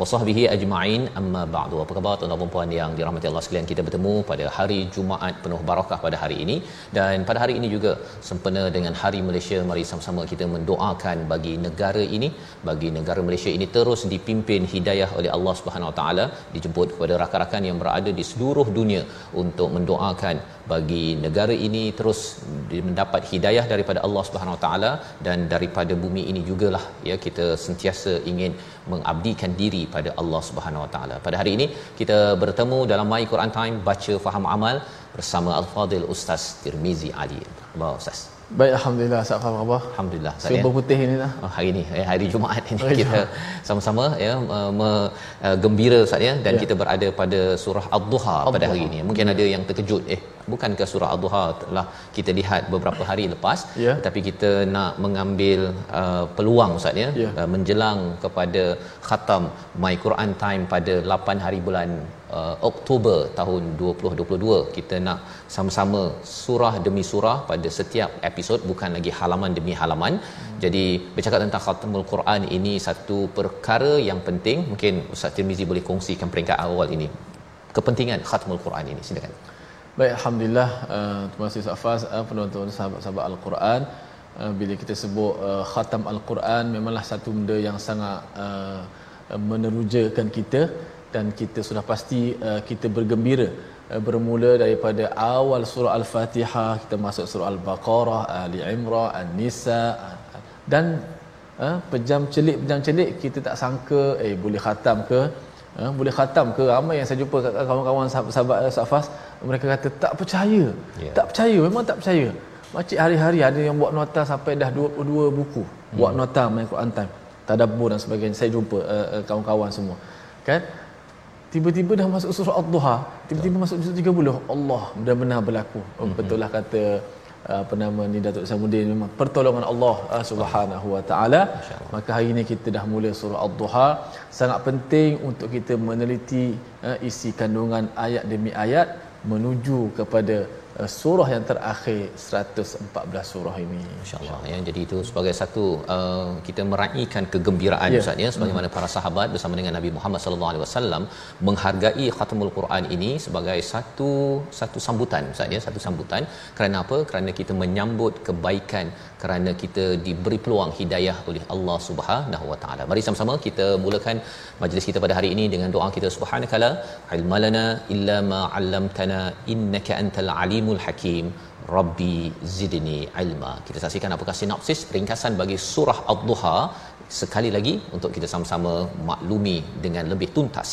wa sahbihi ajma'in. Amma ba'du. Apa khabar tuan-tuan dan puan yang dirahmati Allah sekalian? Kita bertemu pada hari Jumaat penuh barakah pada hari ini dan pada hari ini juga sempena dengan Hari Malaysia. Mari sama-sama kita mendoakan bagi negara ini, bagi negara Malaysia ini terus dipimpin hidayah oleh Allah Subhanahu Wa Taala, dijemput kepada rakan-rakan yang berada di seluruh dunia untuk mendoakan bagi negara ini terus mendapat hidayah daripada Allah Subhanahu Wa Taala dan daripada bumi ini jugalah ya kita sentiasa ingin mengabdikan diri pada Allah Subhanahu Wa Taala. Pada hari ini kita bertemu dalam My Quran Time baca faham amal bersama Al-Fadil Ustaz Tirmizi Ali. Apa Ustaz? Baik, Alhamdulillah. Faham apa? Alhamdulillah. Serba putih ini lah. Oh, hari ini eh, hari Jumaat ini Hari kita sama-sama ya uh, me, uh, gembira Ustaz ya dan Ya. kita berada pada surah Ad-Duha pada hari ini. Mungkin ada yang terkejut eh bukankah surah Ad-Duha telah kita lihat beberapa hari lepas Ya. tapi kita nak mengambil uh, peluang Ustaz ya Ya. uh, menjelang kepada khatam My Quran Time pada 8 hari bulan uh, Oktober tahun 2022 kita nak sama-sama surah demi surah pada setiap episod bukan lagi halaman demi halaman. Hmm. Jadi bercakap tentang khatamul Quran ini satu perkara yang penting. Mungkin Ustaz Tirmizi boleh kongsikan peringkat awal ini. Kepentingan khatamul Quran ini. Silakan. Baik, Alhamdulillah. Uh, terima kasih Ustaz Faz, uh, penonton sahabat-sahabat Al-Quran. Uh, bila kita sebut uh, khatam Al-Quran, memanglah satu benda yang sangat uh, menerujakan kita dan kita sudah pasti uh, kita bergembira uh, bermula daripada awal surah Al-Fatihah kita masuk surah Al-Baqarah, Ali Imran, An-Nisa uh, dan uh, pejam celik pejam celik kita tak sangka eh boleh khatam ke Ha, boleh khatam ke ramai yang saya jumpa kawan-kawan sahabat-sahabat eh, Safas mereka kata tak percaya Ya. tak percaya memang tak percaya makcik hari-hari ada yang buat nota sampai dah 22 buku hmm. buat nota main Quran time tadabbur dan sebagainya saya jumpa uh, uh, kawan-kawan semua kan tiba-tiba dah masuk surah Ad-Duha. Tiba-tiba masuk surah 30 Allah benar-benar berlaku. Oh, betul lah kata uh, apa nama ni Datuk Samuddin memang pertolongan Allah uh, Subhanahu wa taala. Maka hari ini kita dah mula surah Ad-Duha. Sangat penting untuk kita meneliti uh, isi kandungan ayat demi ayat menuju kepada uh, surah yang terakhir 114 surah ini InsyaAllah ya. Jadi itu sebagai satu uh, kita meraihkan kegembiraan Ya. yeah. Ustaz ya sebagaimana para sahabat bersama dengan Nabi Muhammad sallallahu alaihi wasallam menghargai khatamul Quran ini sebagai satu satu sambutan Ustaz ya satu sambutan kerana apa? Kerana kita menyambut kebaikan kerana kita diberi peluang hidayah oleh Allah Subhanahu wa taala. Mari sama-sama kita mulakan majlis kita pada hari ini dengan doa kita subhanakala ilmalana illa ma 'allamtana innaka antal alimul hakim Rabbi zidni ilma. Kita saksikan apakah sinopsis ringkasan bagi surah Ad-Duha sekali lagi untuk kita sama-sama maklumi dengan lebih tuntas.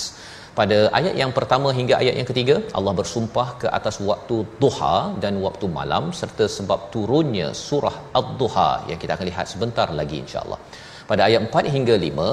Pada ayat yang pertama hingga ayat yang ketiga, Allah bersumpah ke atas waktu duha dan waktu malam serta sebab turunnya surah Ad-Duha yang kita akan lihat sebentar lagi insya-Allah. Pada ayat 4 hingga 5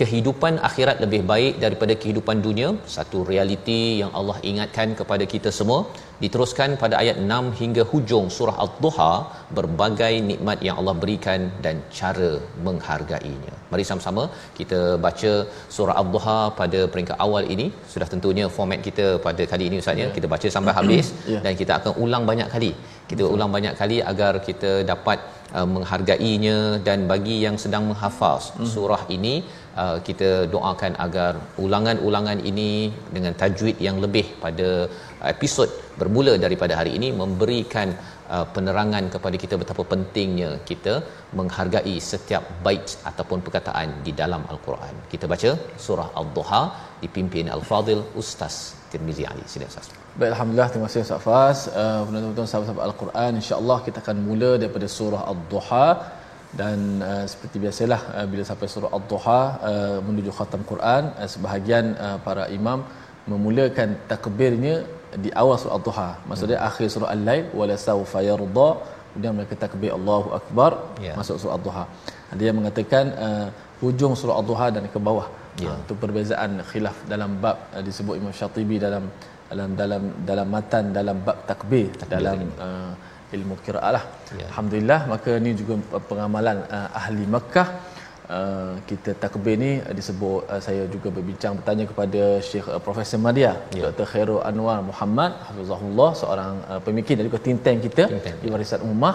kehidupan akhirat lebih baik daripada kehidupan dunia satu realiti yang Allah ingatkan kepada kita semua diteruskan pada ayat 6 hingga hujung surah Al-Duha berbagai nikmat yang Allah berikan dan cara menghargainya. Mari sama-sama kita baca surah Al-Duha pada peringkat awal ini. Sudah tentunya format kita pada kali ini Ustaz ya. Kita baca sampai habis yeah. dan kita akan ulang banyak kali. Kita ulang banyak kali agar kita dapat uh, menghargainya dan bagi yang sedang menghafaz hmm. surah ini uh, kita doakan agar ulangan-ulangan ini dengan tajwid yang lebih pada episod bermula daripada hari ini memberikan uh, penerangan kepada kita betapa pentingnya kita menghargai setiap bait ataupun perkataan di dalam al-Quran. Kita baca surah Al-Duha dipimpin Al-Fadil Ustaz Tirmizi Ali. Sila Ustaz. Baik, Alhamdulillah. Terima kasih Ustaz Fas. Uh, penonton-penonton sahabat-sahabat Al-Quran. InsyaAllah kita akan mula daripada surah Al-Duha. Dan uh, seperti biasalah uh, bila sampai surah Al-Duha uh, menuju khatam Quran. Uh, sebahagian uh, para imam memulakan takbirnya di awal surah Al-Duha. Maksudnya hmm. akhir surah Al-Lail. Wala sawfa yarda. Kemudian mereka takbir Allahu Akbar. Yeah. Masuk surah Al-Duha. Dia mengatakan uh, hujung surah Al-Duha dan ke bawah. Yeah. Uh, itu perbezaan khilaf dalam bab uh, disebut Imam Syatibi dalam dalam dalam dalam matan dalam bab takbir, takbir dalam uh, ilmu qiraah lah. Ya. Alhamdulillah maka ini juga pengamalan uh, ahli Mekah uh, kita takbir ni uh, disebut uh, saya juga berbincang bertanya kepada Syekh uh, Profesor Madia ya. Dr. Khairul Anwar Muhammad hafizahullah seorang uh, pemikir dan juga think tank kita think di warisan ummah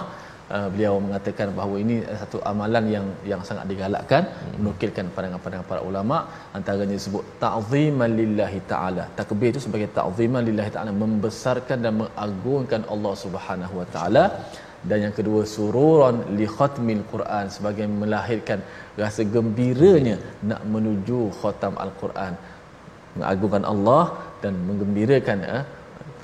Uh, beliau mengatakan bahawa ini satu amalan yang yang sangat digalakkan hmm. menukilkan pandangan-pandangan para ulama antaranya disebut ta'ziman lillahi taala. Takbir itu sebagai ta'ziman lillahi taala membesarkan dan mengagungkan Allah Subhanahu wa taala. Dan yang kedua sururan li khatmil Quran sebagai melahirkan rasa gembiranya nak menuju khatam al-Quran. Mengagungkan Allah dan menggembirakan eh,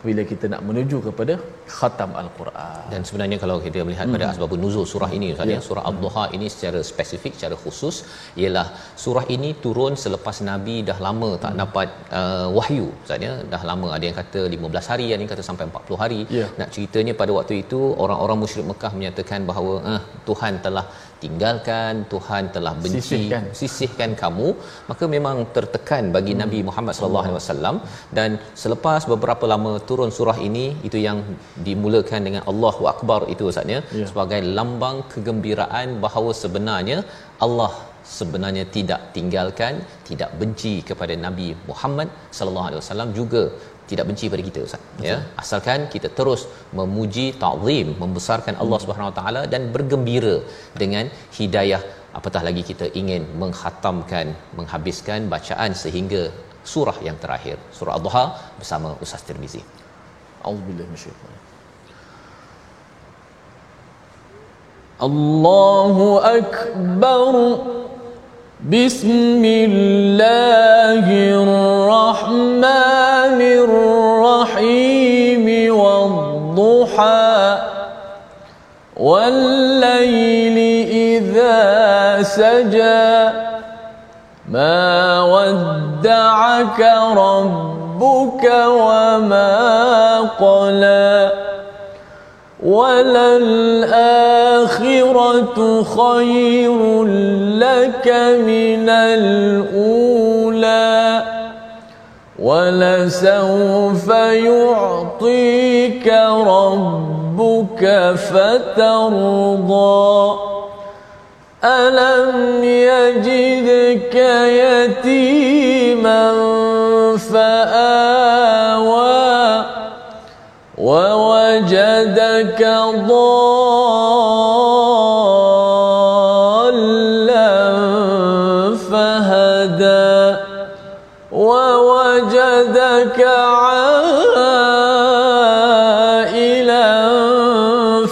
bila kita nak menuju kepada khatam al-Quran. Dan sebenarnya kalau kita melihat pada hmm. asbabun nuzul surah ini Ustaz ya, ya surah Ad-Duha ini secara spesifik secara khusus ialah surah ini turun selepas nabi dah lama tak hmm. dapat uh, wahyu Ustaz ya, dah lama ada yang kata 15 hari ada yang kata sampai 40 hari. Ya. Nak ceritanya pada waktu itu orang-orang musyrik Mekah menyatakan bahawa eh, Tuhan telah tinggalkan Tuhan telah benci sisihkan, sisihkan kamu maka memang tertekan bagi hmm. Nabi Muhammad sallallahu alaihi wasallam dan selepas beberapa lama turun surah ini itu yang dimulakan dengan Allahu akbar itu ustaznya ya. sebagai lambang kegembiraan bahawa sebenarnya Allah sebenarnya tidak tinggalkan tidak benci kepada Nabi Muhammad sallallahu alaihi wasallam juga tidak benci pada kita ustaz. Betul. ya asalkan kita terus memuji ta'zim membesarkan Allah hmm. Subhanahu Wa taala dan bergembira dengan hidayah. Apatah lagi kita ingin menghatamkan menghabiskan bacaan sehingga surah yang terakhir surah Ad-Duha bersama Ustaz Tirmizi. Auzubillahi minasyaitanir Allahu akbar بسم الله الرحمن الرحيم والضحى والليل إذا سجى. ما ودعك ربك وما قلى. خير لك من الأولى ولسوف يعطيك ربك فترضى. ألم يجدك يتيما فآوى ووجدك عائلا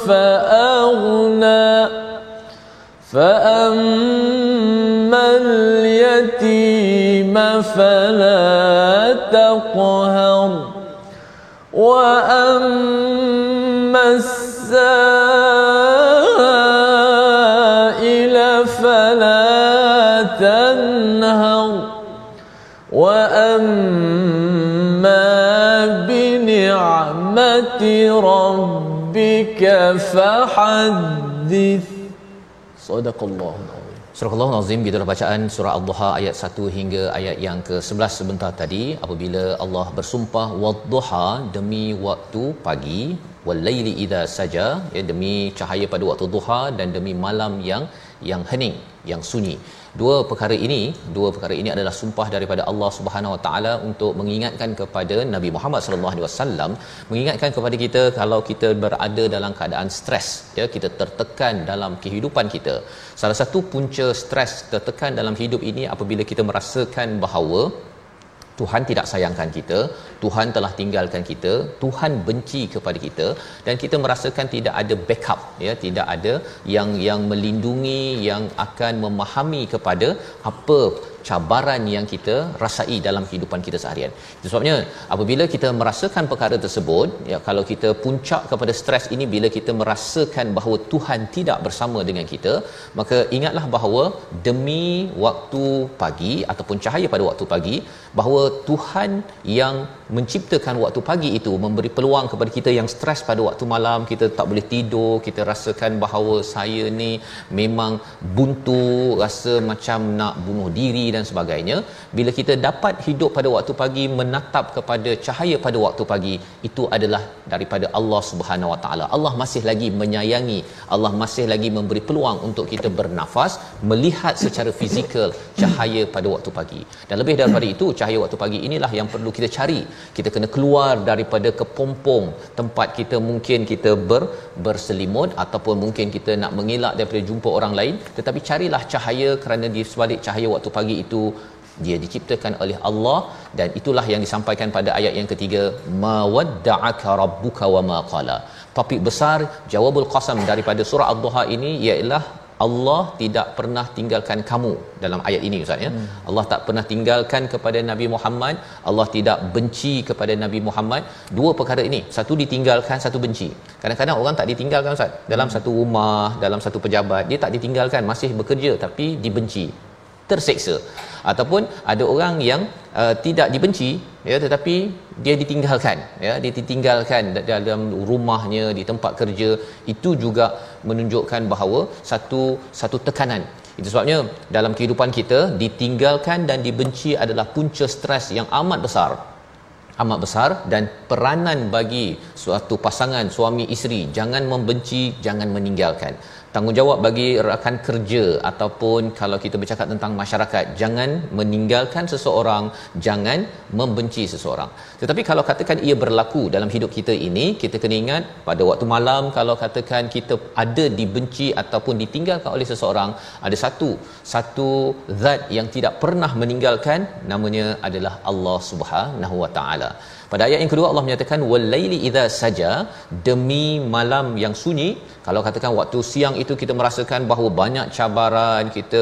فأغنى. فأما اليتيم فلا تقهر. وأما السائل فلا تنهر. وأما بنعمة ربك فحدث صدق الله العظيم Surah Allah Nazim gitulah bacaan surah Al-Duha ayat 1 hingga ayat yang ke-11 sebentar tadi apabila Allah bersumpah wadduha demi waktu pagi walaili idza saja ya demi cahaya pada waktu duha dan demi malam yang yang hening yang sunyi dua perkara ini dua perkara ini adalah sumpah daripada Allah Subhanahu Wa Taala untuk mengingatkan kepada Nabi Muhammad sallallahu alaihi wasallam mengingatkan kepada kita kalau kita berada dalam keadaan stres ya kita tertekan dalam kehidupan kita. Salah satu punca stres tertekan dalam hidup ini apabila kita merasakan bahawa Tuhan tidak sayangkan kita, Tuhan telah tinggalkan kita, Tuhan benci kepada kita dan kita merasakan tidak ada backup ya, tidak ada yang yang melindungi yang akan memahami kepada apa cabaran yang kita rasai dalam kehidupan kita seharian. Itu sebabnya apabila kita merasakan perkara tersebut, ya kalau kita puncak kepada stres ini bila kita merasakan bahawa Tuhan tidak bersama dengan kita, maka ingatlah bahawa demi waktu pagi ataupun cahaya pada waktu pagi, bahawa Tuhan yang menciptakan waktu pagi itu memberi peluang kepada kita yang stres pada waktu malam, kita tak boleh tidur, kita rasakan bahawa saya ni memang buntu, rasa macam nak bunuh diri dan sebagainya bila kita dapat hidup pada waktu pagi menatap kepada cahaya pada waktu pagi itu adalah daripada Allah Subhanahu Wa Taala. Allah masih lagi menyayangi Allah masih lagi memberi peluang untuk kita bernafas melihat secara fizikal cahaya pada waktu pagi. Dan lebih daripada itu cahaya waktu pagi inilah yang perlu kita cari. Kita kena keluar daripada kepompong tempat kita mungkin kita ber berselimut ataupun mungkin kita nak mengelak daripada jumpa orang lain tetapi carilah cahaya kerana di sebalik cahaya waktu pagi itu dia diciptakan oleh Allah dan itulah yang disampaikan pada ayat yang ketiga mawadda'aka rabbuka wa ma qala topik besar jawabul qasam daripada surah ad-duha ini ialah Allah tidak pernah tinggalkan kamu dalam ayat ini ustaz ya. Hmm. Allah tak pernah tinggalkan kepada Nabi Muhammad, Allah tidak benci kepada Nabi Muhammad. Dua perkara ini, satu ditinggalkan, satu benci. Kadang-kadang orang tak ditinggalkan ustaz. Dalam hmm. satu rumah, dalam satu pejabat, dia tak ditinggalkan, masih bekerja tapi dibenci terseksa. Ataupun ada orang yang uh, tidak dibenci ya tetapi dia ditinggalkan ya dia ditinggalkan dalam rumahnya di tempat kerja. Itu juga menunjukkan bahawa satu satu tekanan. Itu sebabnya dalam kehidupan kita ditinggalkan dan dibenci adalah punca stres yang amat besar. Amat besar dan peranan bagi suatu pasangan suami isteri. Jangan membenci jangan meninggalkan tanggungjawab bagi rakan kerja ataupun kalau kita bercakap tentang masyarakat jangan meninggalkan seseorang jangan membenci seseorang. Tetapi kalau katakan ia berlaku dalam hidup kita ini kita kena ingat pada waktu malam kalau katakan kita ada dibenci ataupun ditinggalkan oleh seseorang ada satu satu zat yang tidak pernah meninggalkan namanya adalah Allah Subhanahu Wa Taala pada ayat yang kedua Allah menyatakan walaili idza saja demi malam yang sunyi. Kalau katakan waktu siang itu kita merasakan bahawa banyak cabaran kita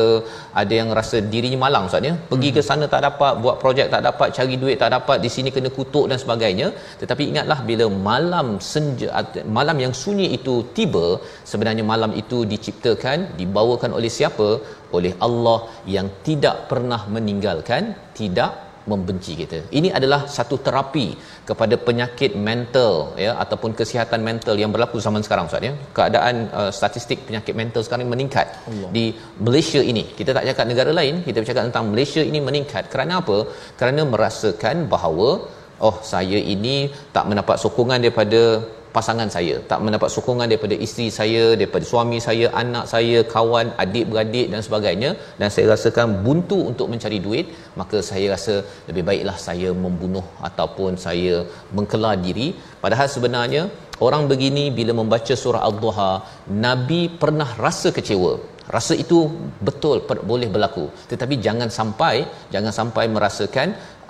ada yang rasa dirinya malang ustaz ya. Pergi ke sana tak dapat buat projek tak dapat cari duit tak dapat di sini kena kutuk dan sebagainya. Tetapi ingatlah bila malam senja malam yang sunyi itu tiba sebenarnya malam itu diciptakan dibawakan oleh siapa? Oleh Allah yang tidak pernah meninggalkan tidak membenci kita. Ini adalah satu terapi kepada penyakit mental ya ataupun kesihatan mental yang berlaku zaman sekarang Ustaz ya. Keadaan uh, statistik penyakit mental sekarang meningkat Allah. di Malaysia ini. Kita tak cakap negara lain, kita bercakap tentang Malaysia ini meningkat. Kerana apa? Kerana merasakan bahawa oh saya ini tak mendapat sokongan daripada pasangan saya. Tak mendapat sokongan daripada isteri saya daripada suami saya anak saya kawan adik beradik dan sebagainya. Dan saya rasakan buntu untuk mencari duit maka saya rasa lebih baiklah saya membunuh ataupun saya mengkelar diri. Padahal sebenarnya orang begini bila membaca surah al-duha nabi pernah rasa kecewa. Rasa itu betul boleh berlaku. Tetapi jangan sampai jangan sampai merasakan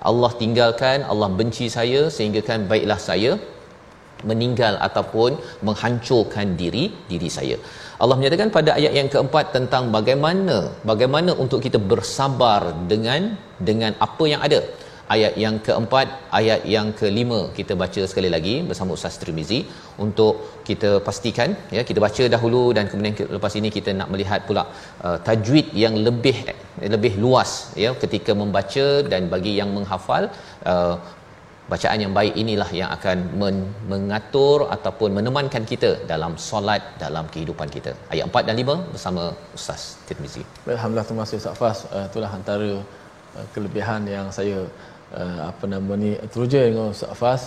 Allah tinggalkan Allah benci saya sehingga kan baiklah saya meninggal ataupun menghancurkan diri diri saya. Allah menyatakan pada ayat yang keempat tentang bagaimana bagaimana untuk kita bersabar dengan dengan apa yang ada. Ayat yang keempat, ayat yang kelima kita baca sekali lagi bersama Ustaz Trimizi untuk kita pastikan ya kita baca dahulu dan kemudian lepas ini kita nak melihat pula uh, tajwid yang lebih lebih luas ya ketika membaca dan bagi yang menghafal uh, bacaan yang baik inilah yang akan men- mengatur ataupun menemankan kita dalam solat dalam kehidupan kita. Ayat 4 dan 5 bersama ustaz Tirmizi. Alhamdulillah terima kasih Ustaz Fas. Uh, itulah antara uh, kelebihan yang saya uh, apa nama ni teruja dengan Ustaz Fas.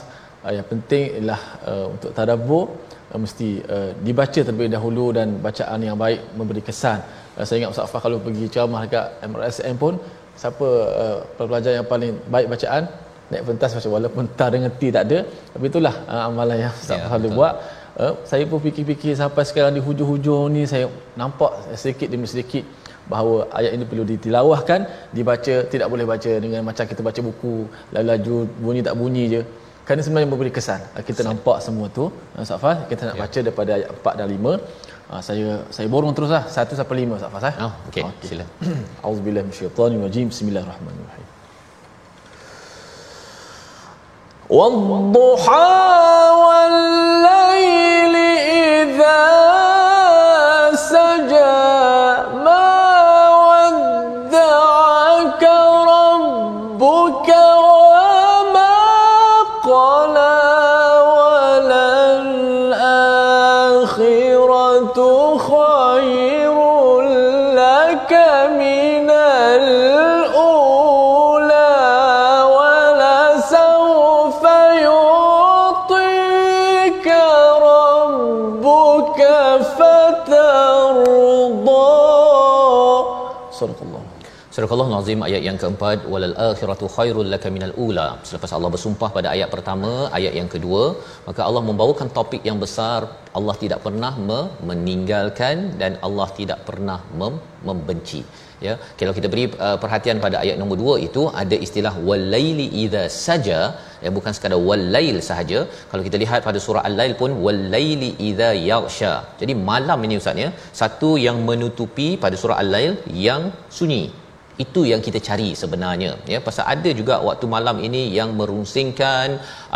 Uh, yang penting ialah uh, untuk tadabbur uh, mesti uh, dibaca terlebih dahulu dan bacaan yang baik memberi kesan. Uh, saya ingat Ustaz Fas kalau pergi ceramah dekat MRSM pun siapa uh, pelajar yang paling baik bacaan naik pentas macam walaupun tak ada ngerti tak ada tapi itulah uh, amalan yang Ustaz ya, selalu buat. Uh, saya pun fikir-fikir sampai sekarang di hujung-hujung ni saya nampak sedikit demi sedikit bahawa ayat ini perlu ditilawahkan dibaca tidak boleh baca dengan macam kita baca buku laju bunyi tak bunyi je. Kerana sebenarnya memberi kesan. Kita Siap. nampak semua tu Ustaz Faz kita nak ya. baca daripada ayat 4 dan 5 uh, saya saya borong teruslah. 1 sampai 5 Ustaz Faz eh oh, okey. Okay. sila. Auzubillahi minasyaitanir rajim bismillahirrahmanirrahim والضحى والليل إذا Surah Allah Nazim ayat yang keempat walal akhiratu khairul laka minal ula. Selepas Allah bersumpah pada ayat pertama, ayat yang kedua, maka Allah membawakan topik yang besar. Allah tidak pernah me- meninggalkan dan Allah tidak pernah mem- membenci. Ya, kalau kita beri uh, perhatian pada ayat nombor dua itu ada istilah walaili idza saja ya bukan sekadar walail sahaja kalau kita lihat pada surah al-lail pun walaili idza yaghsha jadi malam ini ustaz ya satu yang menutupi pada surah al-lail yang sunyi itu yang kita cari sebenarnya ya. Pasal ada juga waktu malam ini yang merungsingkan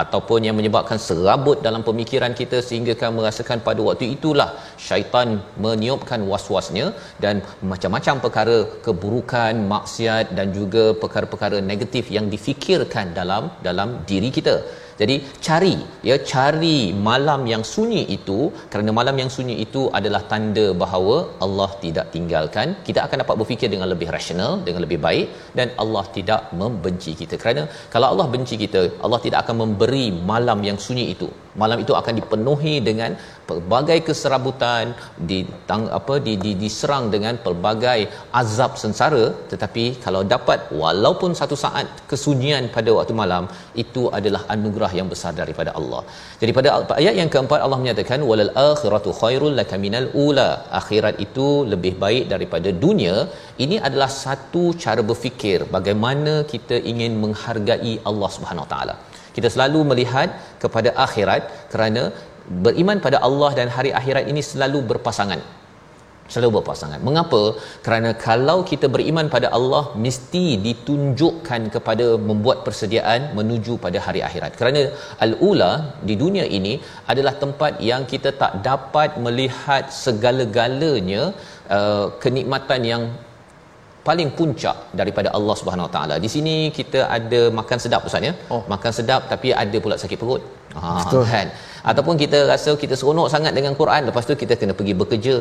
ataupun yang menyebabkan serabut dalam pemikiran kita sehingga kan merasakan pada waktu itulah syaitan meniupkan was-wasnya dan macam-macam perkara keburukan maksiat dan juga perkara-perkara negatif yang difikirkan dalam dalam diri kita jadi cari ya cari malam yang sunyi itu kerana malam yang sunyi itu adalah tanda bahawa Allah tidak tinggalkan. Kita akan dapat berfikir dengan lebih rasional dengan lebih baik dan Allah tidak membenci kita. Kerana kalau Allah benci kita Allah tidak akan memberi malam yang sunyi itu. Malam itu akan dipenuhi dengan pelbagai keserabutan di tang, apa di, di diserang dengan pelbagai azab sengsara tetapi kalau dapat walaupun satu saat kesunyian pada waktu malam itu adalah anugerah yang besar daripada Allah. Jadi pada ayat yang keempat Allah menyatakan walal akhiratu khairul laka minal ula. Akhirat itu lebih baik daripada dunia. Ini adalah satu cara berfikir bagaimana kita ingin menghargai Allah Subhanahu Taala. Kita selalu melihat kepada akhirat kerana beriman pada Allah dan hari akhirat ini selalu berpasangan selalu berpasangan. Mengapa? Kerana kalau kita beriman pada Allah mesti ditunjukkan kepada membuat persediaan menuju pada hari akhirat. Kerana al-ula di dunia ini adalah tempat yang kita tak dapat melihat segala-galanya uh, kenikmatan yang paling puncak daripada Allah Subhanahu Wa Taala. Di sini kita ada makan sedap ustaz ya. Oh. Makan sedap tapi ada pula sakit perut. Ha kan. Ataupun kita rasa kita seronok sangat dengan Quran lepas tu kita kena pergi bekerja.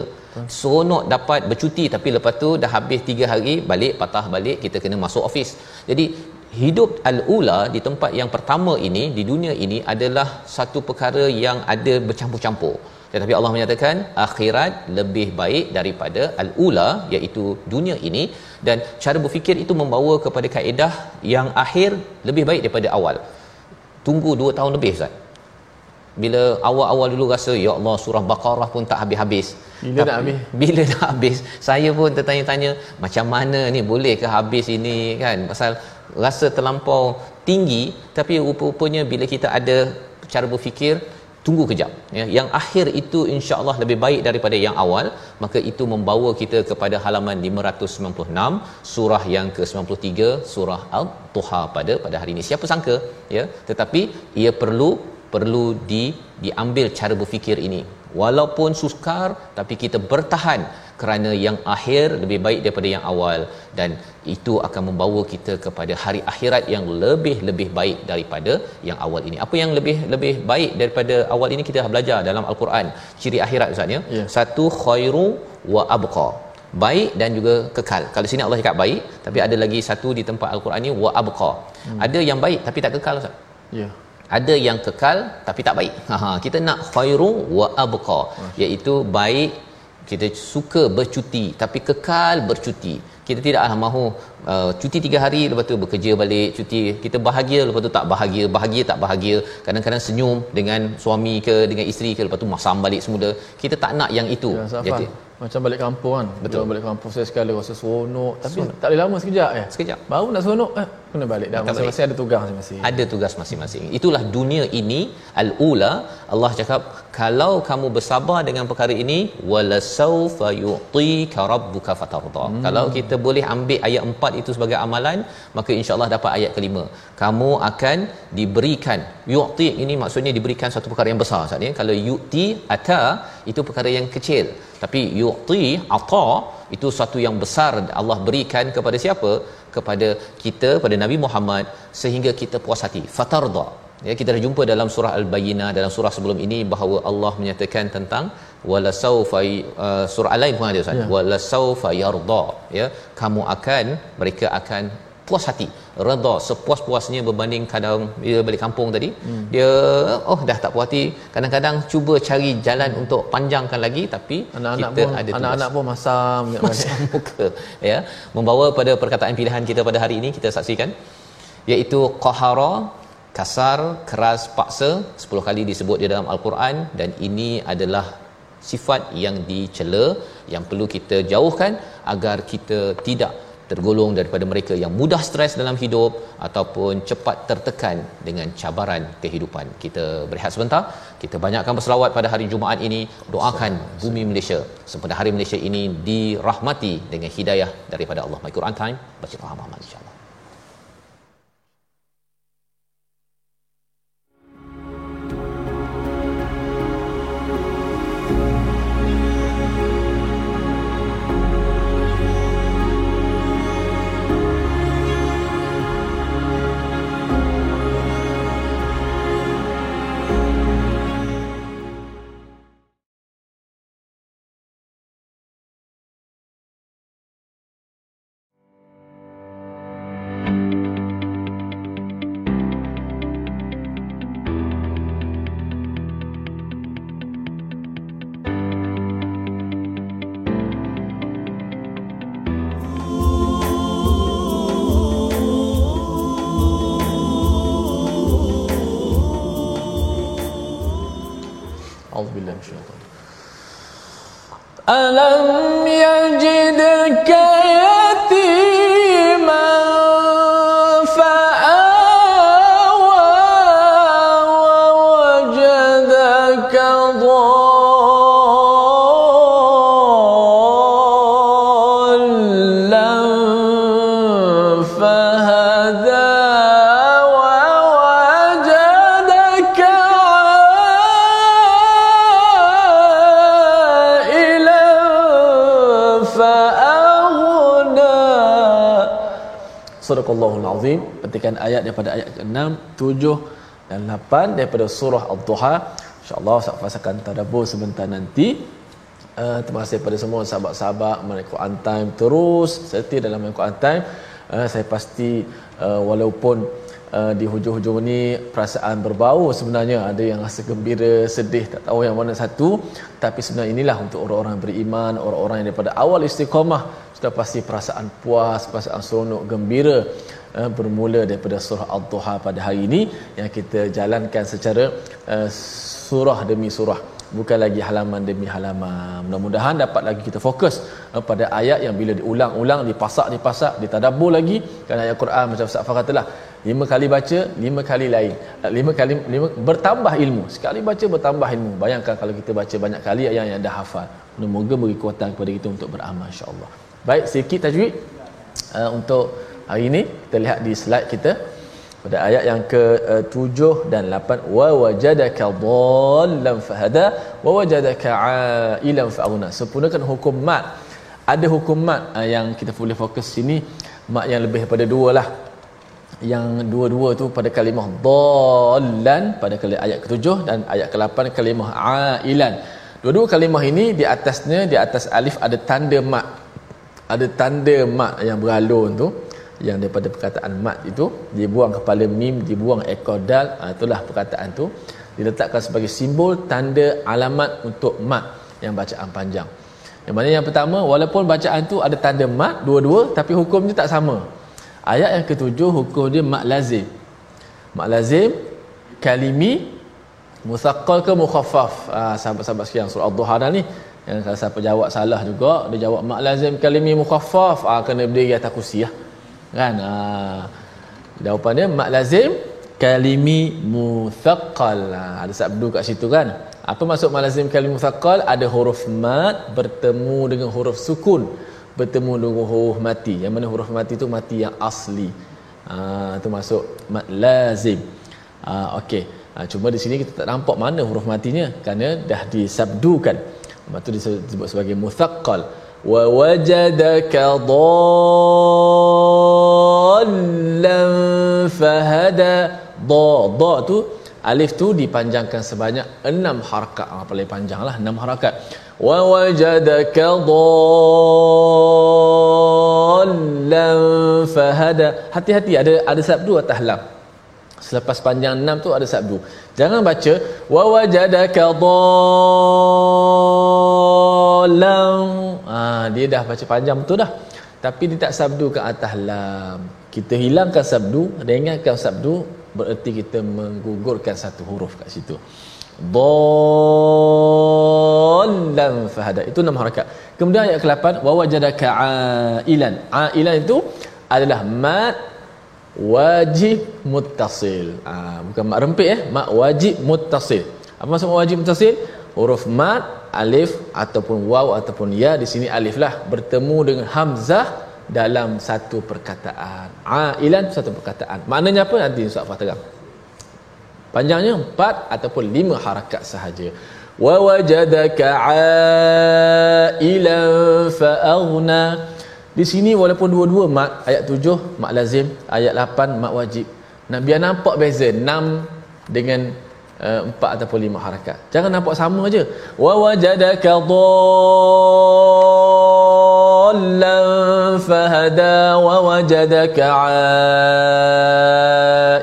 Seronok dapat bercuti tapi lepas tu dah habis 3 hari balik patah balik kita kena masuk office. Jadi hidup al-ula di tempat yang pertama ini di dunia ini adalah satu perkara yang ada bercampur-campur tetapi Allah menyatakan akhirat lebih baik daripada al-ula iaitu dunia ini. Dan cara berfikir itu membawa kepada kaedah yang akhir lebih baik daripada awal. Tunggu 2 tahun lebih ustaz. Bila awal-awal dulu rasa ya Allah surah Baqarah pun tak habis-habis. Bila nak habis? bila nak habis saya pun tertanya-tanya macam mana ni? Boleh ke habis ini kan? Pasal rasa terlampau tinggi tapi rupa-rupanya bila kita ada cara berfikir tunggu kejap ya. Yang akhir itu insya-Allah lebih baik daripada yang awal. Maka itu membawa kita kepada halaman 596 surah yang ke-93 surah al-duha pada pada hari ini. Siapa sangka ya. Tetapi ia perlu perlu di diambil cara berfikir ini. Walaupun sukar tapi kita bertahan kerana yang akhir lebih baik daripada yang awal dan itu akan membawa kita kepada hari akhirat yang lebih-lebih baik daripada yang awal ini. Apa yang lebih lebih baik daripada awal ini kita belajar dalam al-Quran ciri akhirat ustaz ya. Yeah. Satu khairu wa abqa. Baik dan juga kekal. Kalau sini Allah cakap baik, tapi ada lagi satu di tempat al-Quran ni wa abqa. Hmm. Ada yang baik tapi tak kekal ustaz. Ya. Yeah ada yang kekal tapi tak baik. Ha kita nak khairu wa abqa iaitu baik kita suka bercuti tapi kekal bercuti. Kita tidak ah mahu uh, cuti tiga hari lepas tu bekerja balik cuti. Kita bahagia lepas tu tak bahagia bahagia tak bahagia. Kadang-kadang senyum dengan suami ke dengan isteri ke lepas tu masam balik semula. Kita tak nak yang itu. Ya, jadi macam balik kampung kan? Betul. balik kampung saya sekali rasa seronok. Tapi seronok. tak boleh lama sekejap eh? Sekejap. Baru nak seronok eh? Kena balik dah. Masing-masing ada tugas masing-masing. Ada tugas masing-masing. Itulah dunia ini al-ula Allah cakap kalau kamu bersabar dengan perkara ini wala saufa yu'tika rabbuka fatarda. Hmm. kalau kita boleh ambil ayat 4 itu sebagai amalan maka insyaallah dapat ayat kelima. Kamu akan diberikan. Yu'ti ini maksudnya diberikan satu perkara yang besar saat ini kalau yu'ti ata itu perkara yang kecil tapi yu'ti ata itu satu yang besar Allah berikan kepada siapa? Kepada kita pada Nabi Muhammad sehingga kita puas hati. Fatarda. Ya kita dah jumpa dalam surah al-bayyinah dalam surah sebelum ini bahawa Allah menyatakan tentang wala saufa uh, surah al-lain pun ada ustaz. Ya. wala saufa yarda. Ya kamu akan mereka akan puas hati redha sepuas-puasnya berbanding kadang dia balik kampung tadi hmm. dia oh dah tak puas hati kadang-kadang cuba cari jalan hmm. untuk panjangkan lagi tapi anak-anak kita pun, ada anak-anak pun masam masam muka ya membawa pada perkataan pilihan kita pada hari ini kita saksikan iaitu qahara kasar keras paksa 10 kali disebut di dalam al-Quran dan ini adalah sifat yang dicela yang perlu kita jauhkan agar kita tidak tergolong daripada mereka yang mudah stres dalam hidup ataupun cepat tertekan dengan cabaran kehidupan. Kita berehat sebentar. Kita banyakkan berselawat pada hari Jumaat ini. Doakan bumi Malaysia sempena hari Malaysia ini dirahmati dengan hidayah daripada Allah. My Quran Time. Baca faham amal insyaAllah. Sadaqallahul Azim petikan ayat daripada ayat ke-6, 7 dan 8 daripada surah Ad-Duha. Insya-Allah Ustaz akan tadabbur sebentar nanti. Uh, terima kasih kepada semua sahabat-sahabat Mereka Quran Time terus setia dalam Mereka Quran Time. Uh, saya pasti uh, walaupun uh, di hujung-hujung ni perasaan berbau sebenarnya ada yang rasa gembira, sedih, tak tahu yang mana satu. Tapi sebenarnya inilah untuk orang-orang beriman, orang-orang yang daripada awal istiqamah sudah pasti perasaan puas, perasaan seronok, gembira uh, bermula daripada surah Al-Duha pada hari ini yang kita jalankan secara uh, surah demi surah bukan lagi halaman demi halaman. Mudah-mudahan dapat lagi kita fokus uh, pada ayat yang bila diulang-ulang, dipasak, dipasak, ditadabbur lagi kan ayat Quran macam Ustaz Fah katalah lima kali baca, lima kali lain. Lima kali lima bertambah ilmu. Sekali baca bertambah ilmu. Bayangkan kalau kita baca banyak kali ayat yang dah hafal. Semoga beri kekuatan kepada kita untuk beramal insya-Allah. Baik, sikit tajwid. Uh, untuk hari ini kita lihat di slide kita pada ayat yang ke-7 uh, dan 8 wa wajadaka dhallan fahada wa wajadaka ailan fa'una sempurnakan hukum mat. Ada hukum mat uh, yang kita boleh fokus sini mat yang lebih daripada dua lah. Yang dua-dua tu pada kalimah dhallan pada kalimah ayat ketujuh dan ayat ke-8 kalimah ailan dua-dua kalimah ini di atasnya di atas alif ada tanda mat ada tanda mat yang beralun tu yang daripada perkataan mat itu dibuang kepala mim dibuang ekor dal ha, itulah perkataan tu. Diletakkan sebagai simbol tanda alamat untuk mat yang bacaan panjang. Yang mana yang pertama walaupun bacaan tu ada tanda mat dua-dua tapi hukumnya tak sama. Ayat yang ketujuh hukum dia mat lazim. Mat lazim kalimi musaqqal ke mukhaffaf? Ha, sahabat-sahabat sekian surah ad-duha ni yang kalau siapa jawab salah juga dia jawab mak lazim kalimi mukhaffaf. Ah kena berdiri atas kursi lah. Kan? Ah. Jawapan dia mak lazim kalimi muthaqqal. Ah, ada sabdu kat situ kan? Apa maksud mak lazim kalimi muthaqqal? Ada huruf mat bertemu dengan huruf sukun. Bertemu dengan huruf mati. Yang mana huruf mati tu mati yang asli. Ah tu masuk mat lazim. Ah okey. Ah, cuma di sini kita tak nampak mana huruf matinya kerana dah disabdukan Lepas tu disebut sebagai muthaqqal. Wa wajadaka dhallan fahada. Dha, dha tu alif tu dipanjangkan sebanyak enam harakat. Ah paling panjang lah enam harakat. Wa wajadaka dhallan fahada. Hati-hati ada ada sabdu atas lam. Selepas panjang enam tu ada sabdu. Jangan baca wa wajadaka dhallan. Ha, dia dah baca panjang betul dah. Tapi dia tak sabdu ke atas lam. Kita hilangkan sabdu, ringankan sabdu bererti kita menggugurkan satu huruf kat situ. Dhallan fahada. Itu enam harakat. Kemudian ayat ke-8 wa wajadaka ailan. Ailan itu adalah mat wajib muttasil. Ha, bukan mak rempit eh, mak wajib muttasil. Apa maksud mak wajib muttasil? Huruf mat, alif ataupun waw ataupun ya di sini alif lah bertemu dengan hamzah dalam satu perkataan. Ailan satu perkataan. Maknanya apa nanti Ustaz Fah terang. Panjangnya empat ataupun lima harakat sahaja. Wa wajadaka ailan fa aghna. Di sini walaupun dua-dua mat ayat tujuh mat lazim, ayat lapan mat wajib. Nak biar nampak beza enam dengan uh, empat ataupun lima harakat. Jangan nampak sama aja. Wa wajadaka dhallan fahada wa wajadaka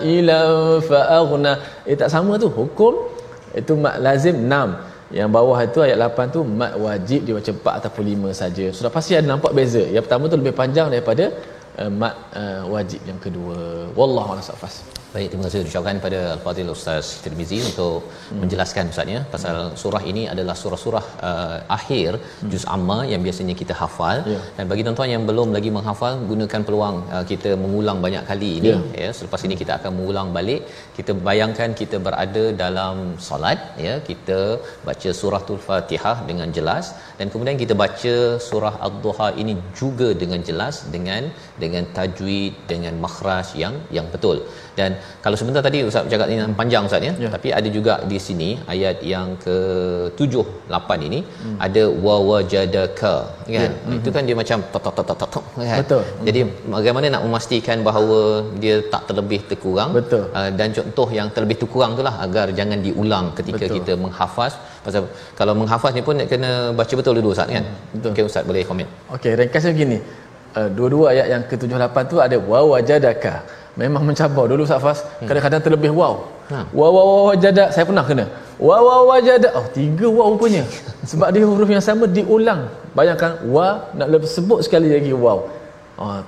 ailan fa aghna. Eh tak sama tu hukum itu mat lazim enam yang bawah itu ayat 8 tu mat wajib dibaca 4 ataupun 5 saja. Sudah pasti ada nampak beza. Yang pertama tu lebih panjang daripada uh, mat uh, wajib yang kedua. Wallahu a'lam Baik, terima kasih ucapkan kepada Al-Fadhil Ustaz Tirmizi untuk hmm. menjelaskan Ustaz ya pasal hmm. surah ini adalah surah-surah uh, akhir hmm. juz amma yang biasanya kita hafal yeah. dan bagi tuan-tuan yang belum lagi menghafal gunakan peluang uh, kita mengulang banyak kali ini yeah. ya selepas ini kita akan mengulang balik kita bayangkan kita berada dalam solat ya kita baca suratul Fatihah dengan jelas dan kemudian kita baca surah Ad-Duha ini juga dengan jelas dengan dengan tajwid dengan makhraj yang yang betul dan kalau sebentar tadi ustaz cakap ini panjang ustaz ya, ya. tapi ada juga di sini ayat yang ke-7 8 ini hmm. ada wa wajadaka kan ya. itu hmm. kan dia macam tok tok tok tok tok kan betul jadi bagaimana nak memastikan bahawa dia tak terlebih terkurang betul uh, dan contoh yang terlebih terkurang itulah agar jangan diulang ketika betul. kita menghafaz pasal kalau menghafaz ni pun kena baca betul dulu ustaz kan hmm. betul okay, ustaz boleh komen okey ringkasnya begini uh, dua-dua ayat yang ke-7 8 tu ada wa wajadaka memang mencabar. Dulu Safas hmm. kadang-kadang terlebih wow. Ha. wow wow wow wajada saya pernah kena. Wow wow wajada oh tiga wow rupanya. Sebab dia huruf yang sama diulang. Bayangkan wa nak lebih sebut sekali lagi wow. Oh,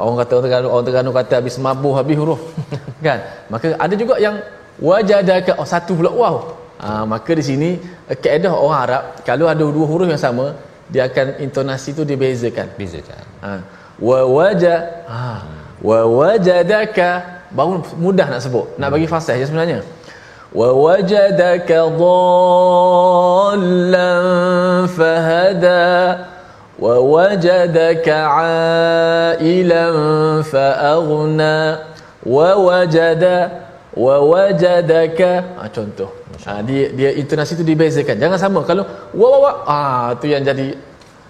orang kata orang Terengganu orang Terengganu kata habis mabuh habis huruf. Kan? Maka ada juga yang wajadaka oh satu pula wow. Ha, maka di sini kaedah orang Arab kalau ada dua huruf yang sama dia akan intonasi tu dibezakan. Bezakan. Ha wa waja ha wa wajadaka baru mudah nak sebut nak bagi fasih je sebenarnya. Wa wajadaka dhallan fahada wa wajadaka ailan faaghna wa wajada wa wajadaka ha, contoh. Ha, dia dia intonasi tu dibezakan. Jangan sama. Kalau wa wa wa ah tu yang jadi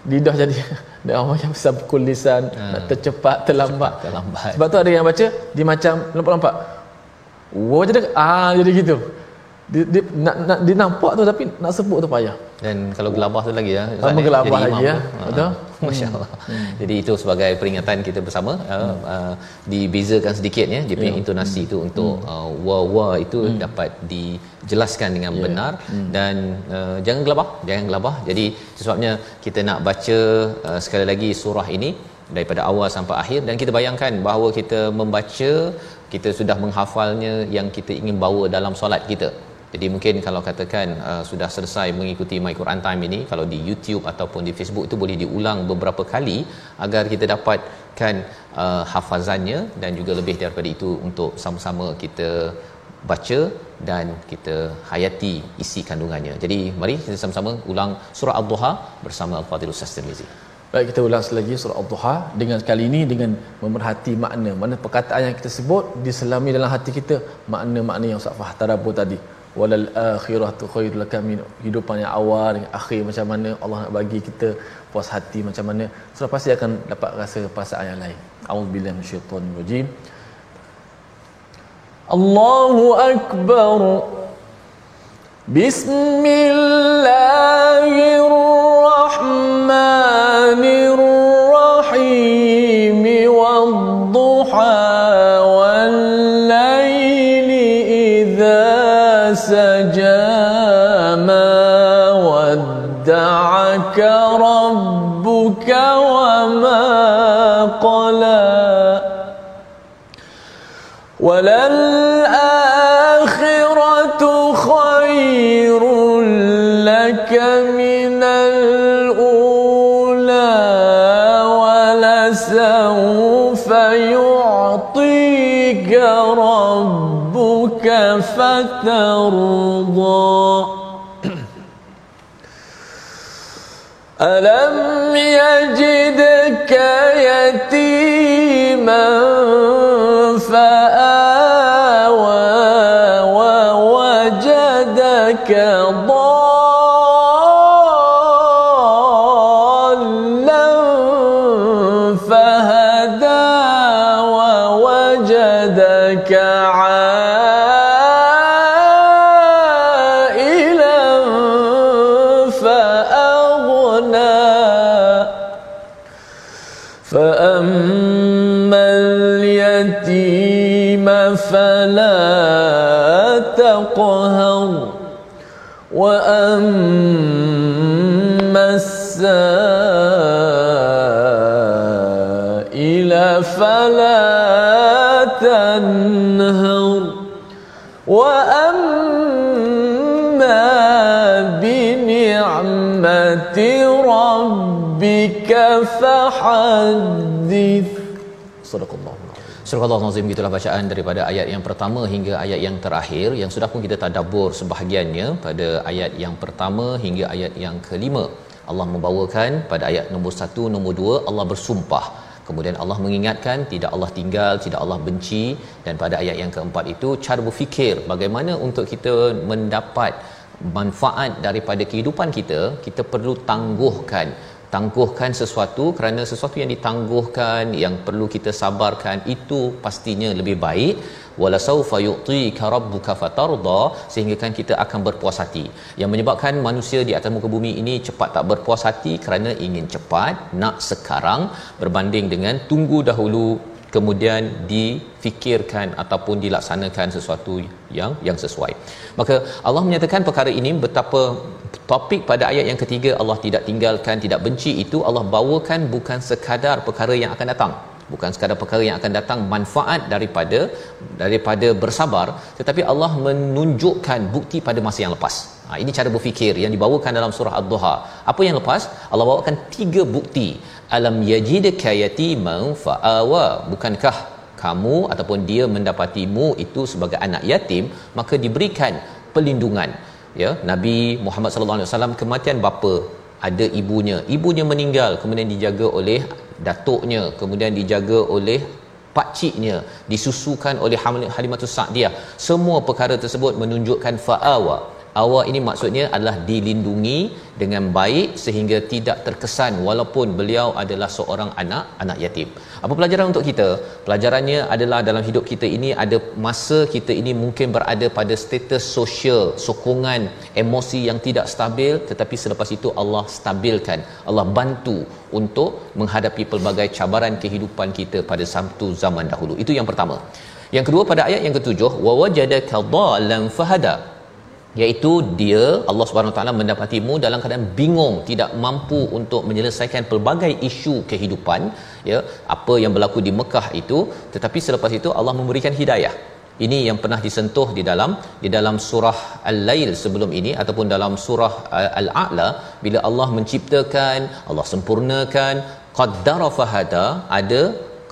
lidah jadi dia orang yang besar pukul lisan ha. nak tercepat terlambat. Terlambat sebab tu ada yang baca dia macam nampak-nampak wow jadi ah jadi gitu dia, dia nak, nak dia nampak tu tapi nak sebut tu payah dan kalau gelabah tu lagi ya Ustaz, eh, gelabah lagi ya betul hmm. masya-Allah hmm. jadi itu sebagai peringatan kita bersama uh, hmm. uh, dibezakan sedikit ya dia punya yeah. intonasi hmm. tu untuk hmm. uh, wa wa itu hmm. dapat dijelaskan dengan yeah. benar hmm. dan uh, jangan gelabah jangan gelabah jadi sebabnya kita nak baca uh, sekali lagi surah ini daripada awal sampai akhir dan kita bayangkan bahawa kita membaca kita sudah menghafalnya yang kita ingin bawa dalam solat kita jadi mungkin kalau katakan uh, sudah selesai mengikuti My Quran Time ini kalau di YouTube ataupun di Facebook itu boleh diulang beberapa kali agar kita dapatkan uh, hafazannya dan juga lebih daripada itu untuk sama-sama kita baca dan kita hayati isi kandungannya. Jadi mari kita sama-sama ulang surah Al-Duha bersama Al-Fadhil Ustaz Tirmizi. Baik kita ulang lagi surah Al-Duha dengan kali ini dengan memerhati makna. Mana perkataan yang kita sebut diselami dalam hati kita makna-makna yang Ustaz Fah tadabbur tadi walal akhiratu khairul laka min hidupan yang awal dengan akhir macam mana Allah nak bagi kita puas hati macam mana. Sudah pasti akan dapat rasa perasaan yang lain. Auzubillahi minasyaitonir rajim Allahu akbar. Bismillahirrahmanirrahim. Wadduha ودعك ربك وما قلى. وللآخرة خير لك من الأولى ولسوف يعطيك ربك فترضى. ألم يجدك يتيما rabbika fahaddith. Sadaqallah Surah Allah Azim gitulah bacaan daripada ayat yang pertama hingga ayat yang terakhir. Yang sudah pun kita tadabbur sebahagiannya pada ayat yang pertama hingga ayat yang kelima. Allah membawakan pada ayat nombor 1 nombor 2 Allah bersumpah. Kemudian Allah mengingatkan tidak Allah tinggal tidak Allah benci. Dan pada ayat yang keempat itu cara berfikir bagaimana untuk kita mendapat manfaat daripada kehidupan kita kita perlu tangguhkan tangguhkan sesuatu kerana sesuatu yang ditangguhkan yang perlu kita sabarkan itu pastinya lebih baik. Wala saufa yu'tika rabbuka fatarda sehingga kan kita akan berpuas hati. Yang menyebabkan manusia di atas muka bumi ini cepat tak berpuas hati kerana ingin cepat nak sekarang berbanding dengan tunggu dahulu kemudian difikirkan ataupun dilaksanakan sesuatu yang yang sesuai. Maka Allah menyatakan perkara ini betapa topik pada ayat yang ketiga Allah tidak tinggalkan, tidak benci itu Allah bawakan bukan sekadar perkara yang akan datang. Bukan sekadar perkara yang akan datang manfaat daripada daripada bersabar tetapi Allah menunjukkan bukti pada masa yang lepas. Ha, ini cara berfikir yang dibawakan dalam surah Ad-Duha. Apa yang lepas? Allah bawakan tiga bukti. Alam yajidka yatiman fa'awa. Bukankah kamu ataupun dia mendapatimu itu sebagai anak yatim maka diberikan pelindungan. Ya Nabi Muhammad sallallahu alaihi wasallam kematian bapa ada ibunya. Ibunya meninggal kemudian dijaga oleh datuknya kemudian dijaga oleh pakciknya disusukan oleh Halimatus Sa'diyah. Semua perkara tersebut menunjukkan fa'awa awak ini maksudnya adalah dilindungi dengan baik sehingga tidak terkesan walaupun beliau adalah seorang anak anak yatim. Apa pelajaran untuk kita? Pelajarannya adalah dalam hidup kita ini ada masa kita ini mungkin berada pada status sosial, sokongan, emosi yang tidak stabil tetapi selepas itu Allah stabilkan. Allah bantu untuk menghadapi pelbagai cabaran kehidupan kita pada satu zaman dahulu. Itu yang pertama. Yang kedua pada ayat yang ketujuh wa wajadaka dhalan fahada iaitu dia Allah Subhanahu taala mendapatimu dalam keadaan bingung tidak mampu untuk menyelesaikan pelbagai isu kehidupan ya apa yang berlaku di Mekah itu. Tetapi selepas itu Allah memberikan hidayah. Ini yang pernah disentuh di dalam di dalam surah Al-Lail sebelum ini ataupun dalam surah uh, Al-A'la bila Allah menciptakan Allah sempurnakan qaddara fahada ada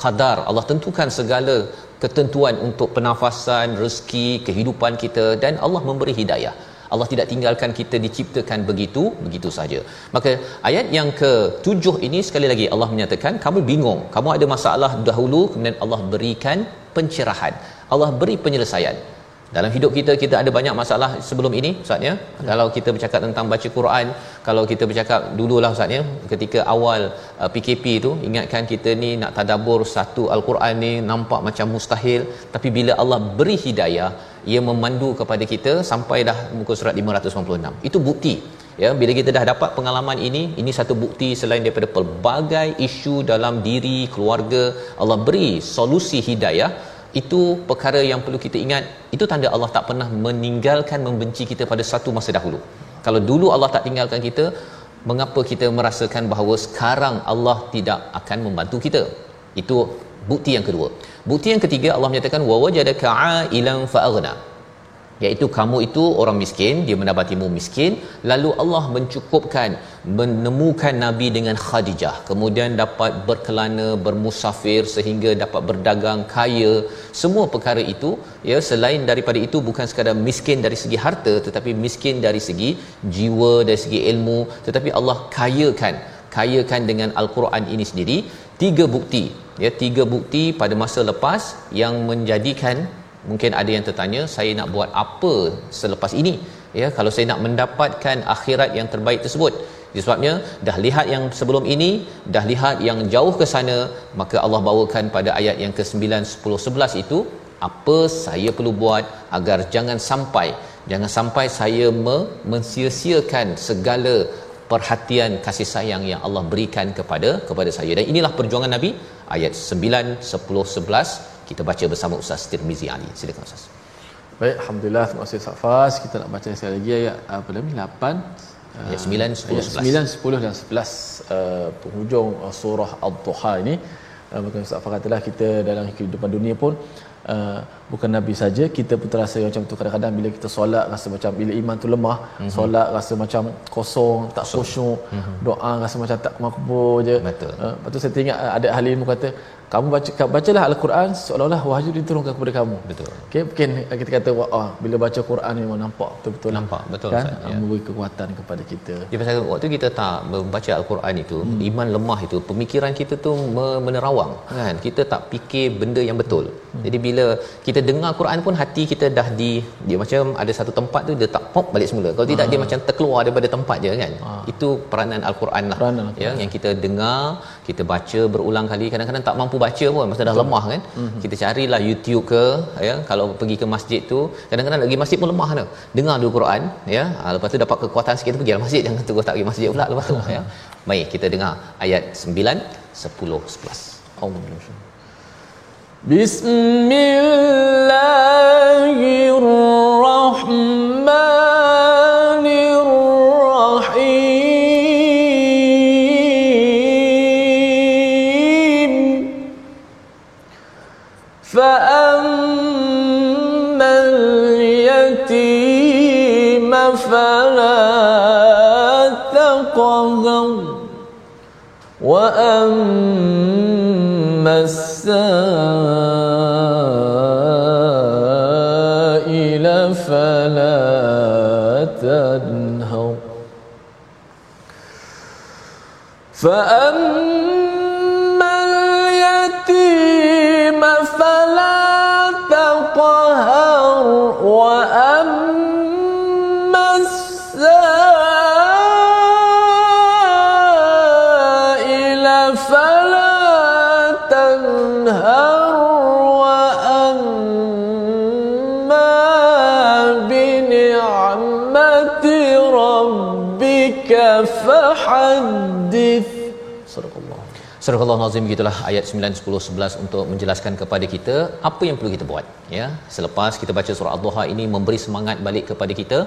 qadar. Allah tentukan segala ketentuan untuk pernafasan, rezeki, kehidupan kita dan Allah memberi hidayah. Allah tidak tinggalkan kita diciptakan begitu begitu saja. Maka ayat yang ke-7 ini sekali lagi Allah menyatakan kamu bingung, kamu ada masalah dahulu kemudian Allah berikan pencerahan. Allah beri penyelesaian dalam hidup kita kita ada banyak masalah sebelum ini ustaz ya. Kalau kita bercakap tentang baca Quran kalau kita bercakap dululah ustaz ya ketika awal uh, PKP tu ingatkan kita ni nak tadabbur satu al-Quran ni nampak macam mustahil. Tapi bila Allah beri hidayah ia memandu kepada kita sampai dah muka surat 596 itu bukti ya. Bila kita dah dapat pengalaman ini ini satu bukti selain daripada pelbagai isu dalam diri keluarga Allah beri solusi hidayah itu perkara yang perlu kita ingat. Itu tanda Allah tak pernah meninggalkan membenci kita pada satu masa dahulu. Kalau dulu Allah tak tinggalkan kita mengapa kita merasakan bahawa sekarang Allah tidak akan membantu kita? Itu bukti yang kedua. Bukti yang ketiga Allah menyatakan wa wajadaka ailan fa'aghna iaitu kamu itu orang miskin dia mendapatimu miskin lalu Allah mencukupkan menemukan nabi dengan Khadijah. Kemudian dapat berkelana bermusafir sehingga dapat berdagang kaya. Semua perkara itu ya selain daripada itu bukan sekadar miskin dari segi harta tetapi miskin dari segi jiwa dari segi ilmu. Tetapi Allah kayakan kayakan dengan al-Quran ini sendiri. Tiga bukti ya tiga bukti pada masa lepas yang menjadikan mungkin ada yang tertanya saya nak buat apa selepas ini? Ya kalau saya nak mendapatkan akhirat yang terbaik tersebut. Sebabnya dah lihat yang sebelum ini dah lihat yang jauh ke sana maka Allah bawakan pada ayat yang ke-9 10 11 itu apa saya perlu buat agar jangan sampai jangan sampai saya me- mensia-siakan segala perhatian kasih sayang yang Allah berikan kepada kepada saya. Dan inilah perjuangan Nabi ayat 9 10 11 kita baca bersama Ustaz Tirmizi Ali. Silakan Ustaz. Baik, alhamdulillah terima kasih Ustaz Fas. Kita nak baca sekali lagi ayat apa nama 8 ayat 9 10 11. 9 10 dan 11 uh, penghujung uh, surah Ad-Duha ini. Uh, Maka Ustaz Fas katalah kita dalam kehidupan dunia pun Uh, bukan nabi saja kita pun terasa macam tu kadang-kadang bila kita solat rasa macam bila iman tu lemah mm-hmm. solat rasa macam kosong tak khusyuk mm-hmm. doa rasa macam tak makbul je betul uh, lepas tu saya teringat ada ahli ilmu kata kamu baca bacalah al-Quran seolah-olah wahyu diturunkan kepada kamu betul okey mungkin kita kata wah oh, bila baca Quran memang nampak betul-betul nampak betul kan Ustaz, ya. memberi kekuatan kepada kita dia pasal waktu kita tak membaca al-Quran itu hmm. iman lemah itu pemikiran kita tu menerawang kan kita tak fikir benda yang betul hmm. jadi bila kita dengar Quran pun hati kita dah di dia macam ada satu tempat tu dia tak pop balik semula kalau tidak ha. dia macam terkeluar daripada tempat je kan ha. itu peranan al-Quran lah peranan al-Quran. ya yang kita dengar kita baca berulang kali kadang-kadang tak mampu baca pun masa dah lemah kan. Mm-hmm. kita carilah YouTube ke ya kalau pergi ke masjid tu kadang-kadang lagi masjid pun lemah tu dengar dulu Quran ya. Ha, lepas tu dapat kekuatan sikit tu pergilah masjid. Jangan terus tak pergi masjid pula lepas tu ya. Baik kita dengar ayat 9 10 11 Allah Bismillahirrahmanirrahim فلا تقهر. وأما السائل فلا تنهر. فأما Surah Allah Nazim gitulah ayat 9 10 11 untuk menjelaskan kepada kita apa yang perlu kita buat ya. Selepas kita baca surah Ad-Duha ini memberi semangat balik kepada kita.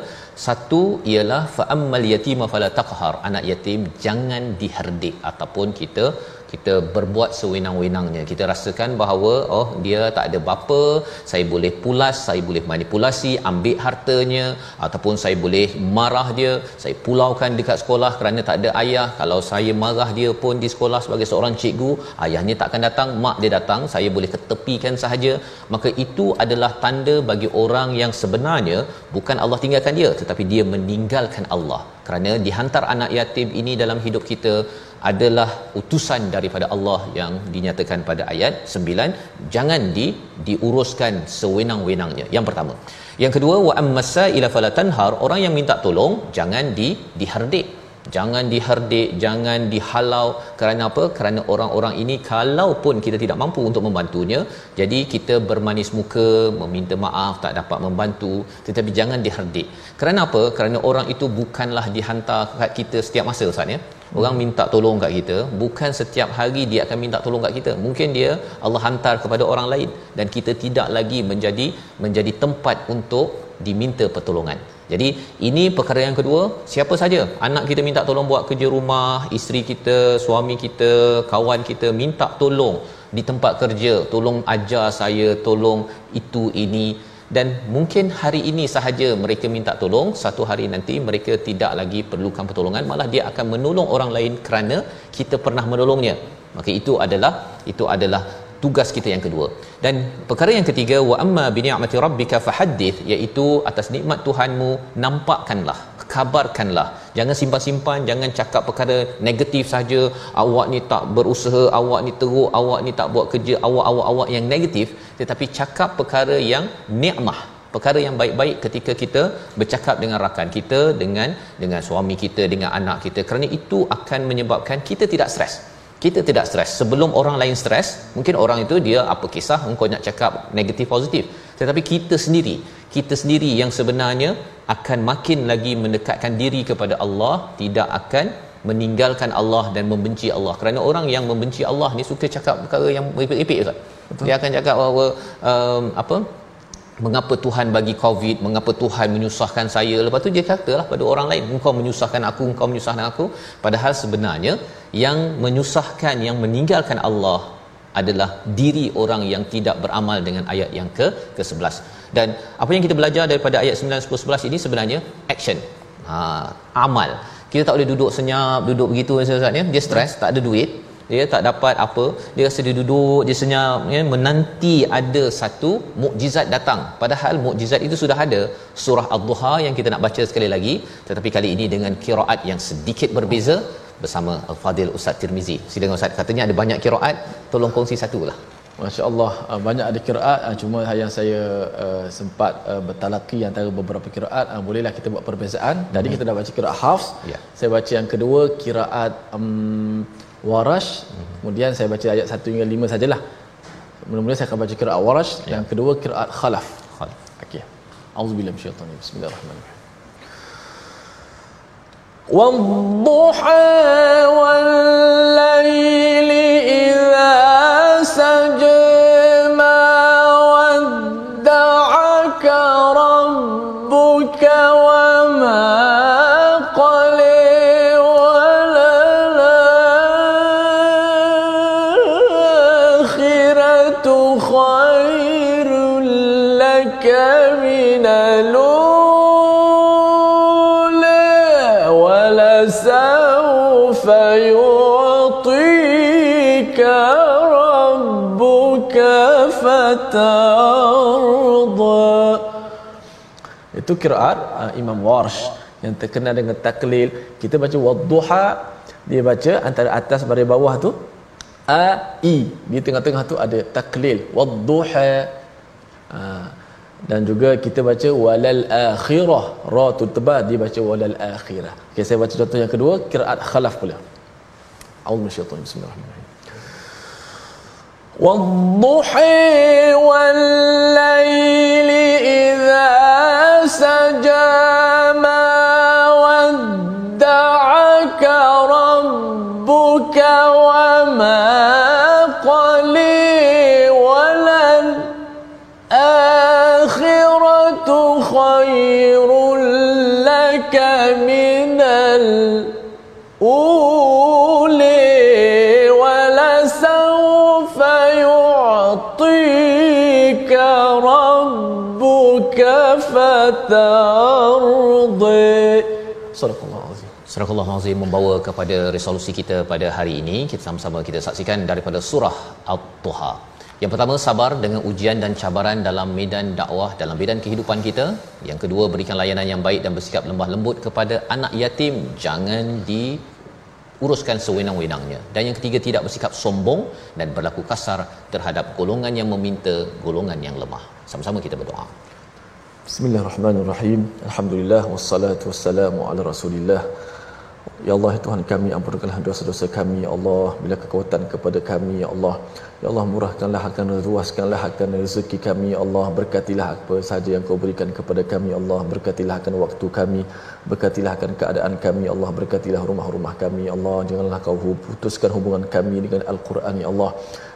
Satu ialah fa ammal yatima fala taqhar. Anak yatim jangan diherdik ataupun kita kita berbuat sewenang-wenangnya kita rasakan bahawa oh dia tak ada bapa saya boleh pulas saya boleh manipulasi ambil hartanya ataupun saya boleh marah dia. Saya pulaukan dekat sekolah kerana tak ada ayah. Kalau saya marah dia pun di sekolah sebagai seorang cikgu ayahnya takkan datang mak dia datang saya boleh ketepikan sahaja. Maka itu adalah tanda bagi orang yang sebenarnya bukan Allah tinggalkan dia tetapi dia meninggalkan Allah. Kerana dihantar anak yatim ini dalam hidup kita adalah utusan daripada Allah yang dinyatakan pada ayat 9 jangan di diuruskan sewenang-wenangnya. Yang pertama. Yang kedua wa ammasa ila falatanhar orang yang minta tolong jangan di diherdik jangan diherdik jangan dihalau. Kerana apa? Kerana orang-orang ini kalaupun kita tidak mampu untuk membantunya jadi kita bermanis muka meminta maaf tak dapat membantu tetapi jangan diherdik kerana apa? Kerana orang itu bukanlah dihantar kat kita setiap masa Ustaz ya? Orang minta tolong kat kita bukan setiap hari dia akan minta tolong kat kita. Mungkin dia Allah hantar kepada orang lain dan kita tidak lagi menjadi menjadi tempat untuk diminta pertolongan jadi ini perkara yang kedua siapa saja? Anak kita minta tolong buat kerja rumah isteri kita suami kita kawan kita minta tolong di tempat kerja tolong ajar saya tolong itu ini. Dan mungkin hari ini sahaja mereka minta tolong satu hari nanti mereka tidak lagi perlukan pertolongan malah dia akan menolong orang lain kerana kita pernah menolongnya. Maka itu adalah itu adalah tugas kita yang kedua. Dan perkara yang ketiga wa amma bi ni'mati rabbika fahaddith iaitu atas nikmat Tuhanmu nampakkanlah kabarkanlah. Jangan simpan-simpan jangan cakap perkara negatif saja. Awak ni tak berusaha awak ni teruk awak ni tak buat kerja awak awak awak yang negatif. Tetapi cakap perkara yang nikmah perkara yang baik-baik ketika kita bercakap dengan rakan kita dengan dengan suami kita dengan anak kita. Kerana itu akan menyebabkan kita tidak stres kita tidak stres sebelum orang lain stres mungkin orang itu dia apa kisah engkau nak cakap negatif positif. Tetapi kita sendiri kita sendiri yang sebenarnya akan makin lagi mendekatkan diri kepada Allah tidak akan meninggalkan Allah dan membenci Allah. Kerana orang yang membenci Allah ni suka cakap perkara yang meripik-ripik Ustaz. Dia akan cakap bahawa um, apa mengapa Tuhan bagi covid? Mengapa Tuhan menyusahkan saya? Lepas tu dia katalah pada orang lain engkau menyusahkan aku engkau menyusahkan aku. Padahal sebenarnya yang menyusahkan yang meninggalkan Allah adalah diri orang yang tidak beramal dengan ayat yang ke ke-11 dan apa yang kita belajar daripada ayat 9 10 11 ini sebenarnya action. Ha amal. Kita tak boleh duduk senyap duduk begitu Ustaz ya? Dia stres tak ada duit dia tak dapat apa dia rasa dia duduk dia senyap ya, menanti ada satu mukjizat datang. Padahal mukjizat itu sudah ada. Surah ad-duha yang kita nak baca sekali lagi. Tetapi kali ini dengan kiraat yang sedikit berbeza bersama al-fadil ustaz Tirmizi. Silakan ustaz katanya ada banyak kiraat tolong kongsi satu lah Masya Allah uh, banyak ada kiraat. Uh, cuma yang saya uh, sempat uh, bertalaki antara beberapa kiraat uh, bolehlah kita buat perbezaan. Tadi hmm. kita dah baca kiraat Hafs. Ya. saya baca yang kedua kiraat um, Warash hmm. kemudian saya baca ayat 1 hingga 5 sajalah mula-mula saya akan baca kiraat Warash ya. yang kedua kiraat Khalaf Khalaf okey auzubillahi minasyaitanir bismillahirrahmanirrahim والضحى والليل itu kiraat uh, Imam Warsh yang terkenal dengan taklil kita baca wadduha dia baca antara atas baris bawah tu a i di tengah-tengah tu ada taklil wadduha uh, dan juga kita baca walal akhirah ra tu tebal dia baca walal akhirah okey saya baca contoh yang kedua kiraat khalaf pula a'udzu minasyaitanir bismillahirrahmanirrahim والضحى والليل إنك من الأولي ولسوف يعطيك ربك فترضي صدق الله العظيم صدق الله العظيم membawa kepada resolusi kita pada hari ini. Kita sama-sama kita saksikan daripada surah Al-Tuhar. Yang pertama sabar dengan ujian dan cabaran dalam medan dakwah dalam medan kehidupan kita. Yang kedua berikan layanan yang baik dan bersikap lembah lembut kepada anak yatim. Jangan di uruskan sewenang-wenangnya. Dan yang ketiga tidak bersikap sombong dan berlaku kasar terhadap golongan yang meminta golongan yang lemah. Sama-sama kita berdoa. Bismillahirrahmanirrahim. Alhamdulillah wassalatu wassalamu ala Rasulillah. Ya Allah, ya Tuhan kami, ampunkanlah dosa-dosa kami, Ya Allah. Bila kekuatan kepada kami, Ya Allah. Ya Allah, murahkanlah akan ruaskanlah akan rezeki kami, Ya Allah. Berkatilah apa sahaja yang kau berikan kepada kami, Ya Allah. Berkatilah akan waktu kami. Berkatilah akan keadaan kami, Ya Allah. Berkatilah rumah-rumah kami, Ya Allah. Janganlah kau putuskan hubungan kami dengan Al-Quran, Ya Allah.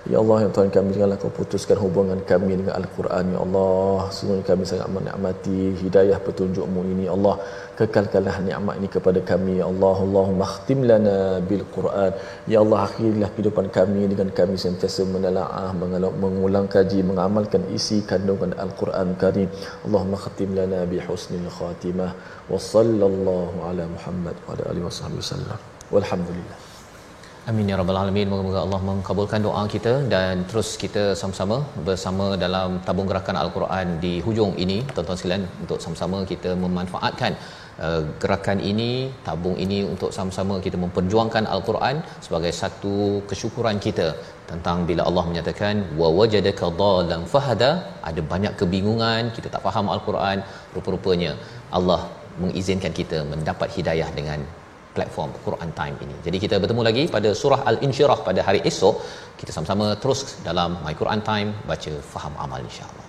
Ya Allah, Ya Tuhan kami, janganlah kau putuskan hubungan kami dengan Al-Quran, Ya Allah. Sungguh kami sangat menikmati hidayah petunjukmu ini, Ya Allah. Kekalkanlah nikmat ini kepada kami, Ya Allah. Allahumma khtim lana bil Quran. Ya Allah, akhirilah kehidupan kami dengan kami sentiasa menelaah, mengulang kaji, mengamalkan isi kandungan Al-Quran Karim. Allahumma khtim lana bi husnil khatimah. Wa sallallahu ala Muhammad wa ala alihi wasallam. Walhamdulillah. Amin ya rabbal alamin. Moga-moga Allah mengabulkan doa kita dan terus kita sama-sama bersama dalam tabung gerakan Al-Quran di hujung ini. Tuan-tuan sekalian untuk sama-sama kita memanfaatkan uh, gerakan ini, tabung ini untuk sama-sama kita memperjuangkan Al-Quran sebagai satu kesyukuran kita tentang bila Allah menyatakan wa wajadaka dhalan fahada. Ada banyak kebingungan kita tak faham Al-Quran. Rupa-rupanya Allah mengizinkan kita mendapat hidayah dengan platform Quran Time ini. Jadi kita bertemu lagi pada surah Al-Insyirah pada hari esok. Kita sama-sama terus dalam My Quran Time baca faham amal insya-Allah.